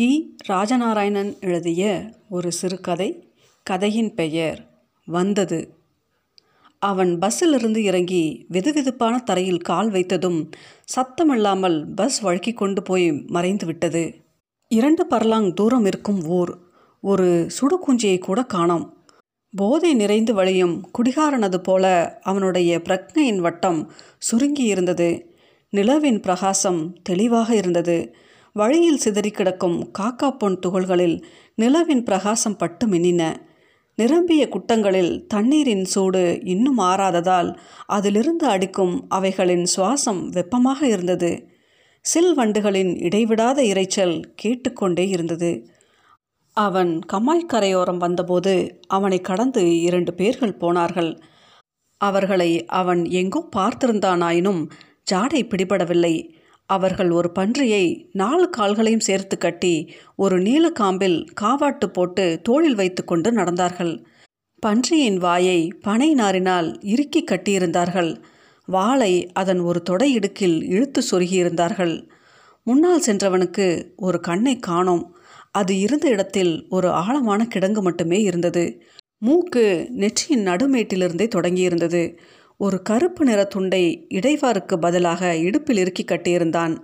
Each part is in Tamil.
கி. ராஜநாராயணன் எழுதிய ஒரு சிறுகதை கதையின் பெயர் வந்தது. அவன் பஸ்ஸிலிருந்து இறங்கி வெதுவெதுப்பான தரையில் கால் வைத்ததும் சத்தமில்லாமல் பஸ் வழுக்கி கொண்டு போய் மறைந்து விட்டது. இரண்டு பர்லாங் தூரம் இருக்கும் ஊர் ஒரு சுடுகுஞ்சியை கூட காணோம். போதை நிறைந்து வழியும் குடிகாரனது போல அவனுடைய பிரக்ஞையின் வட்டம் சுருங்கி இருந்தது நிலவின் பிரகாசம் தெளிவாக இருந்தது. வழியில் சிதறி கிடக்கும் காக்கா பொன் துகள்களில் நிலவின் பிரகாசம் பட்டு மின்னின. நிரம்பிய குட்டங்களில் தண்ணீரின் சூடு இன்னும் ஆறாததால் அதிலிருந்து அடிக்கும் அவைகளின் சுவாசம் வெப்பமாக இருந்தது. சில் வண்டுகளின் இடைவிடாத இரைச்சல் கேட்டுக்கொண்டே இருந்தது. அவன் கமாய் கரையோரம் வந்தபோது அவனை கடந்து இரண்டு பேர்கள் போனார்கள். அவர்களை அவன் எங்கோ பார்த்திருந்தானாயினும் ஜாடை பிடிபடவில்லை. அவர்கள் ஒரு பன்றியை நாலு கால்களையும் சேர்த்து கட்டி ஒரு நீலக்காம்பில் காவாட்டு போட்டு தோளில் வைத்துக்கொண்டு நடந்தார்கள். பன்றியின் வாயை பனை நாரினால் இறுக்கி கட்டியிருந்தார்கள். வாளை அதன் ஒரு தொடை இடுக்கில் இழுத்து சொருகியிருந்தார்கள். முன்னால் சென்றவனுக்கு ஒரு கண்ணை காணோம். அது இருந்த இடத்தில் ஒரு ஆழமான கிடங்கு மட்டுமே இருந்தது. மூக்கு நெற்றியின் நடுமேட்டிலிருந்தே தொடங்கியிருந்தது. ஒரு கருப்பு நிற துண்டை இடைவாருக்கு பதிலாக இடுப்பில் இறுக்கி கட்டியிருந்தான்.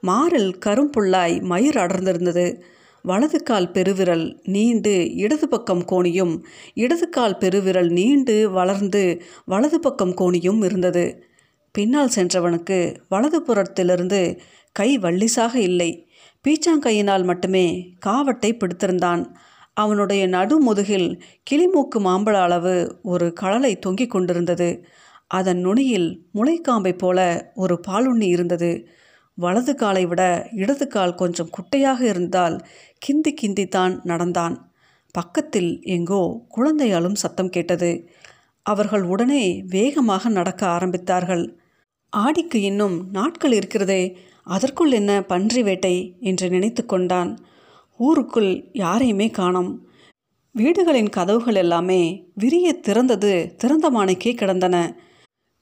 மாறில் கரும்புள்ளாய் மயிர் அடர்ந்திருந்தது. வலது கால் பெருவிரல் நீண்டு இடது பக்கம் கோணியும் இடது கால் பெருவிரல் நீண்டு வளர்ந்து வலது பக்கம் கோணியும் இருந்தது. பின்னால் சென்றவனுக்கு வலது புறத்திலிருந்து கை வள்ளிசாக இல்லை. பீச்சாங்கையினால் மட்டுமே காவட்டை பிடித்திருந்தான். அவனுடைய நடுமுதுகில் கிளிமூக்கு மாம்பழ அளவு ஒரு கடலை தொங்கிக் கொண்டிருந்தது. அதன் நுனியில் முளைக்காம்பை போல ஒரு பாலுண்ணி இருந்தது. வலது காலை விட இடது கால் கொஞ்சம் குட்டையாக இருந்தால் கிந்தி கிந்தித்தான் நடந்தான். பக்கத்தில் எங்கோ குழந்தையாலும் சத்தம் கேட்டது. அவர்கள் உடனே வேகமாக நடக்க ஆரம்பித்தார்கள். ஆடிக்கு இன்னும் நாட்கள் இருக்கிறதே அதற்குள் என்ன பன்றி வேட்டை என்று நினைத்து கொண்டான். ஊருக்குள் யாரையுமே காணோம். வீடுகளின் கதவுகள் எல்லாமே விரிய திறந்தது திறந்த மானைக்கே கிடந்தன.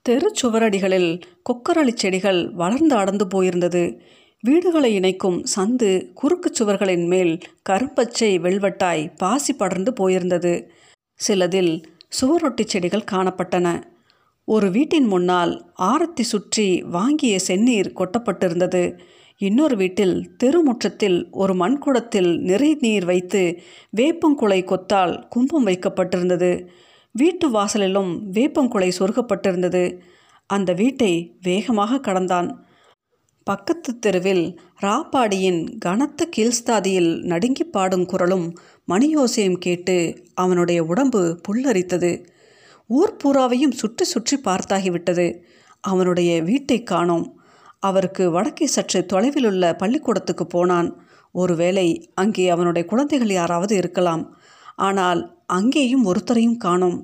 தெருச்சுவரடிகளில் கொக்கரளி செடிகள் வளர்ந்து அடர்ந்து போயிருந்தது. வீடுகளை இணைக்கும் சந்து குறுக்கு சுவர்களின் மேல் கரும்பச்சை வெள்வட்டாய் பாசி படர்ந்து போயிருந்தது. சிலதில் சுவரொட்டி செடிகள் காணப்பட்டன. ஒரு வீட்டின் முன்னால் ஆரத்தி சுற்றி வாங்கிய செந்நீர் கொட்டப்பட்டிருந்தது. இன்னொரு வீட்டில் தெருமுற்றத்தில் ஒரு மண்குடத்தில் நிறை நீர் வைத்து வேப்பங்குலை கொத்தால் கும்பம் வைக்கப்பட்டிருந்தது. வீட்டு வாசலிலும் வேப்பங்குலை சொருகப்பட்டிருந்தது. அந்த வீட்டை வேகமாக கடந்தான். பக்கத்து தெருவில் ராப்பாடியின் கனத்த கீழ்ஸ்தாதியில் நடுங்கி பாடும் குரலும் மணியோசையும் கேட்டு அவனுடைய உடம்பு புல்லரித்தது. ஊர் பூராவையும் சுற்றி சுற்றி பார்த்தாகிவிட்டது. அவனுடைய வீட்டை காணோம். அவருக்கு வடக்கே சற்று தொலைவில் உள்ள பள்ளிக்கூடத்துக்கு போனான். ஒருவேளை அங்கே அவனுடைய குழந்தைகள் யாராவது இருக்கலாம். ஆனால் அங்கேயும் ஒருத்தரையும் காணோம்.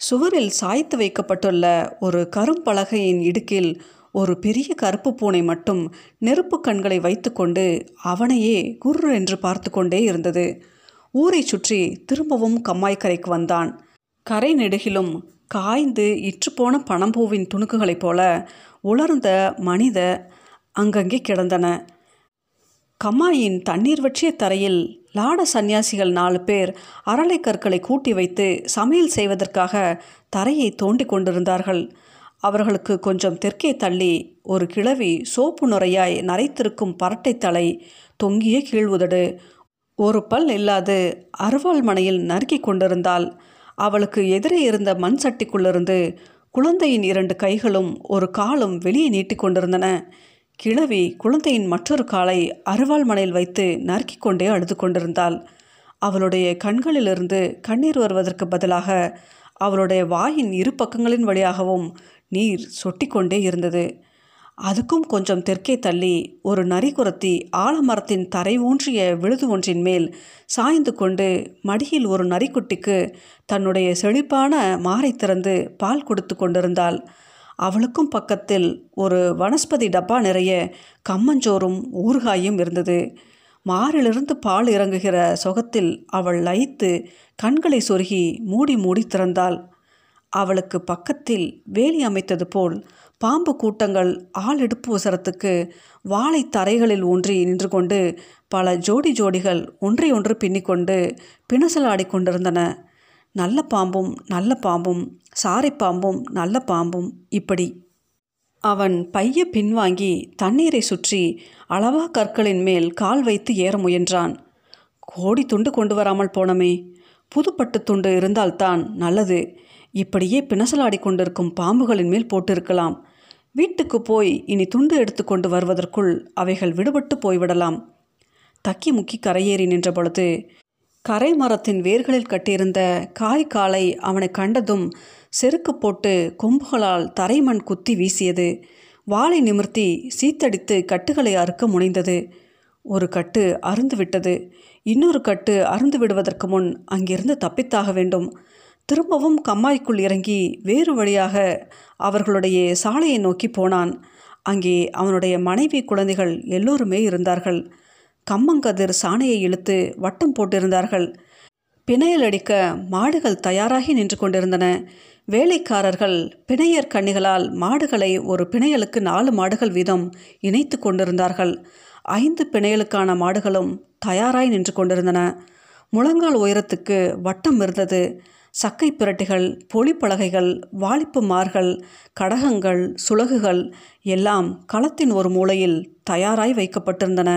சுவரில் சாய்த்து வைக்கப்பட்டுள்ள ஒரு கரும்பலகையின் இடுக்கில் ஒரு பெரிய கருப்பு பூனை மட்டும் நெருப்பு கண்களை வைத்துக்கொண்டு அவனையே குர்ரு என்று பார்த்து கொண்டே இருந்தது. ஊரை சுற்றி திரும்பவும் கம்மாய்க்கரைக்கு வந்தான். கரை நெடுகிலும் காய்ந்து இற்றுப்போன பணம்பூவின் துணுக்குகளைப் போல உலர்ந்த மனித அங்கங்கே கிடந்தன. கம்மாயின் தண்ணீர் வற்றிய தரையில் லாட சந்நியாசிகள் நாலு பேர் அரளை கற்களை கூட்டி வைத்து சமையல் செய்வதற்காக தரையை தோண்டி கொண்டிருந்தார்கள். அவர்களுக்கு கொஞ்சம் தெற்கே தள்ளி ஒரு கிழவி சோப்பு நுரையாய் நரைத்திருக்கும் பரட்டை தலை தொங்கிய கீழ்வுதடு. ஒரு பல் இல்லாது அருவாள் மனையில் நறுக்கி கொண்டிருந்தாள். அவளுக்கு எதிரே இருந்த மண் சட்டிக்குள்ளிருந்து குழந்தையின் இரண்டு கைகளும் ஒரு காலும் வெளியே நீட்டி கொண்டிருந்தன. கிழவி குழந்தையின் மற்றொரு காலை அருவாள் மனையில் வைத்து நறுக்கிக் கொண்டே அழுது கொண்டிருந்தாள். அவளுடைய கண்களிலிருந்து கண்ணீர் வருவதற்கு பதிலாக அவளுடைய வாயின் இரு பக்கங்களின் வழியாகவும் நீர் சொட்டி கொண்டே இருந்தது. அதுக்கும் கொஞ்சம் தெற்கே தள்ளி ஒரு நரி குரத்தி ஆலமரத்தின் தரை ஊன்றிய விழுது ஒன்றின் மேல் சாய்ந்து கொண்டு மடியில் ஒரு நரிக்குட்டிக்கு தன்னுடைய செழிப்பான மாறை திறந்து பால் கொடுத்து கொண்டிருந்தாள். அவளுக்கும் பக்கத்தில் ஒரு வனஸ்பதி டப்பா நிறைய கம்மஞ்சோறும் ஊறுகாயும் இருந்தது. மாறிலிருந்து பால் இறங்குகிற சொகத்தில் அவள் லயித்து கண்களை சொருகி மூடி மூடி திறந்தாள். அவளுக்கு பக்கத்தில் வேலி அமைத்தது போல் பாம்பு கூட்டங்கள் ஆள் எடுப்பு உசரத்துக்கு வாழை தரைகளில் ஊன்றி நின்று கொண்டு பல ஜோடி ஜோடிகள் ஒன்றையொன்று பின்னிக்கொண்டு பிணசலாடி கொண்டிருந்தன. நல்ல பாம்பும் நல்ல பாம்பும் சாரை பாம்பும் நல்ல பாம்பும் இப்படி. அவன் பைய பின்வாங்கி தண்ணீரை சுற்றி அளவா கற்களின் மேல் கால் வைத்து ஏற முயன்றான். கோடி துண்டு கொண்டு வராமல் போனமே. புதுப்பட்டு துண்டு இருந்தால்தான் நல்லது. இப்படியே பிணசலாடி கொண்டிருக்கும் பாம்புகளின் மேல் போட்டிருக்கலாம். வீட்டுக்கு போய் இனி துண்டு எடுத்து கொண்டு வருவதற்குள் அவைகள் விடுபட்டு போய்விடலாம். தக்கி முக்கி கரையேறி நின்ற பொழுது கரை மரத்தின் வேர்களில் கட்டியிருந்த காய் காலை அவனை கண்டதும் செருக்கு போட்டு கொம்புகளால் தரைமண் குத்தி வீசியது. வாளை நிமிர்த்தி சீத்தடித்து கட்டுகளை அறுக்க முனைந்தது. ஒரு கட்டு அருந்து விட்டது. இன்னொரு கட்டு அருந்து விடுவதற்கு முன் அங்கிருந்து தப்பித்தாக வேண்டும். திரும்பவும் கம்மாய்க்குள் இறங்கி வேறு வழியாக அவர்களுடைய சாலையை நோக்கி போனான். அங்கே அவனுடைய மனைவி குழந்தைகள் எல்லோருமே இருந்தார்கள். கம்மங்கதிர் சாணையை இழுத்து வட்டம் போட்டிருந்தார்கள். பிணையல் அடிக்க மாடுகள் தயாராகி நின்று கொண்டிருந்தன. வேலைக்காரர்கள் பிணையர் கண்ணிகளால் மாடுகளை ஒரு பிணையலுக்கு நாலு மாடுகள் வீதம் இணைத்து கொண்டிருந்தார்கள். ஐந்து பிணையலுக்கான மாடுகளும் தயாராய் நின்று கொண்டிருந்தன. முழங்கால் உயரத்துக்கு வட்டம் இருந்தது. சக்கை பிரட்டிகள் பொலிப்பலகைகள் வாளிப்பு மார்கள் கடகங்கள் சுலகுகள் எல்லாம் களத்தின் ஒரு மூலையில் தயாராய் வைக்கப்பட்டிருந்தன.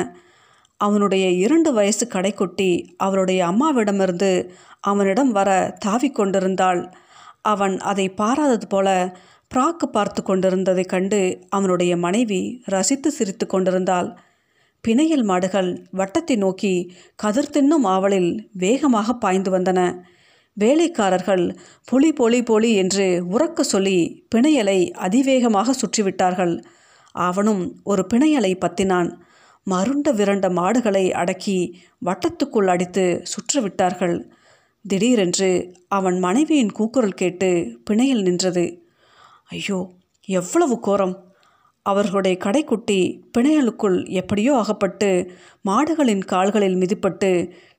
அவனுடைய இரண்டு வயசு கடைக்குட்டி அவருடைய அம்மாவிடமிருந்து அவனிடம் வர தாவி கொண்டிருந்தாள். அவன் அதை பாராதது போல பிராக்கு பார்த்து கொண்டிருந்ததைக் கண்டு அவனுடைய மனைவி ரசித்து சிரித்து கொண்டிருந்தாள். பிணையல் மாடுகள் வட்டத்தை நோக்கி கதிர் தின்னும் ஆவலில் வேகமாக பாய்ந்து வந்தன. வேலைக்காரர்கள் பொலி பொலி பொலி என்று உறக்க சொல்லி பிணையலை அதிவேகமாக சுற்றிவிட்டார்கள். அவனும் ஒரு பிணையலை பத்தினான். மருண்ட விரண்ட மாடுகளை அடக்கி வட்டத்துக்குள் அடித்து சுற்றுவிட்டார்கள். திடீரென்று அவன் மனைவியின் கூக்குரல் கேட்டு பிணையில் நின்றது. ஐயோ எவ்வளவு கோரம்! அவர்களுடைய கடைக்குட்டி பிணையலுக்குள் எப்படியோ அகப்பட்டு மாடுகளின் கால்களில் மிதிப்பட்டு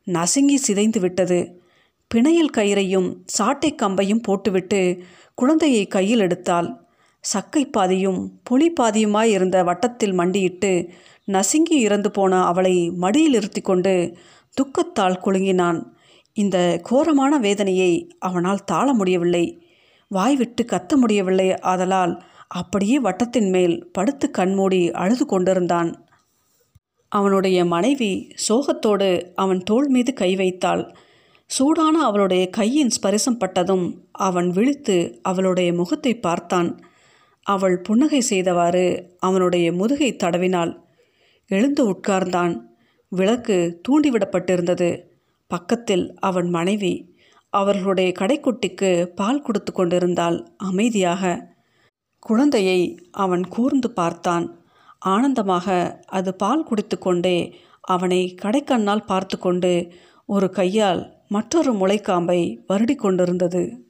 நசுங்கி சிதைந்து விட்டது. பிணையல் கயிறையும் சாட்டை கம்பையும் போட்டுவிட்டு குழந்தையை கையில் எடுத்தாள். சக்கை பாதியும் புலி பாதியுமாய் இருந்த வட்டத்தில் மண்டியிட்டு நசுங்கி இறந்து போன அவளை மடியில் இருத்தி கொண்டு துக்கத்தால் குலுங்கினான். இந்த கோரமான வேதனையை அவனால் தாழ முடியவில்லை. வாய்விட்டு கத்த முடியவில்லை ஆதலால் அப்படியே வட்டத்தின் மேல் படுத்து கண்மூடி அழுது கொண்டிருந்தான். அவனுடைய மனைவி சோகத்தோடு அவன் தோள் மீது கை வைத்தாள். சூடான அவளுடைய கையின் ஸ்பரிசம் பட்டதும் அவன் விழித்து அவளுடைய முகத்தை பார்த்தான். அவள் புன்னகை செய்தவாறு அவனுடைய முதுகை தடவினாள். எழுந்து உட்கார்ந்தான். விளக்கு தூண்டிவிடப்பட்டிருந்தது. பக்கத்தில் அவன் மனைவி அவர்களுடைய கடைக்குட்டிக்கு பால் கொடுத்து கொண்டிருந்தாள் அமைதியாக. குழந்தையை அவன் கூர்ந்து பார்த்தான். ஆனந்தமாக அது பால் குடித்து கொண்டே அவனை கடைக்கண்ணால் பார்த்து கொண்டு ஒரு கையால் மற்றொரு முளைக்காம்பை வருடி கொண்டிருந்தது.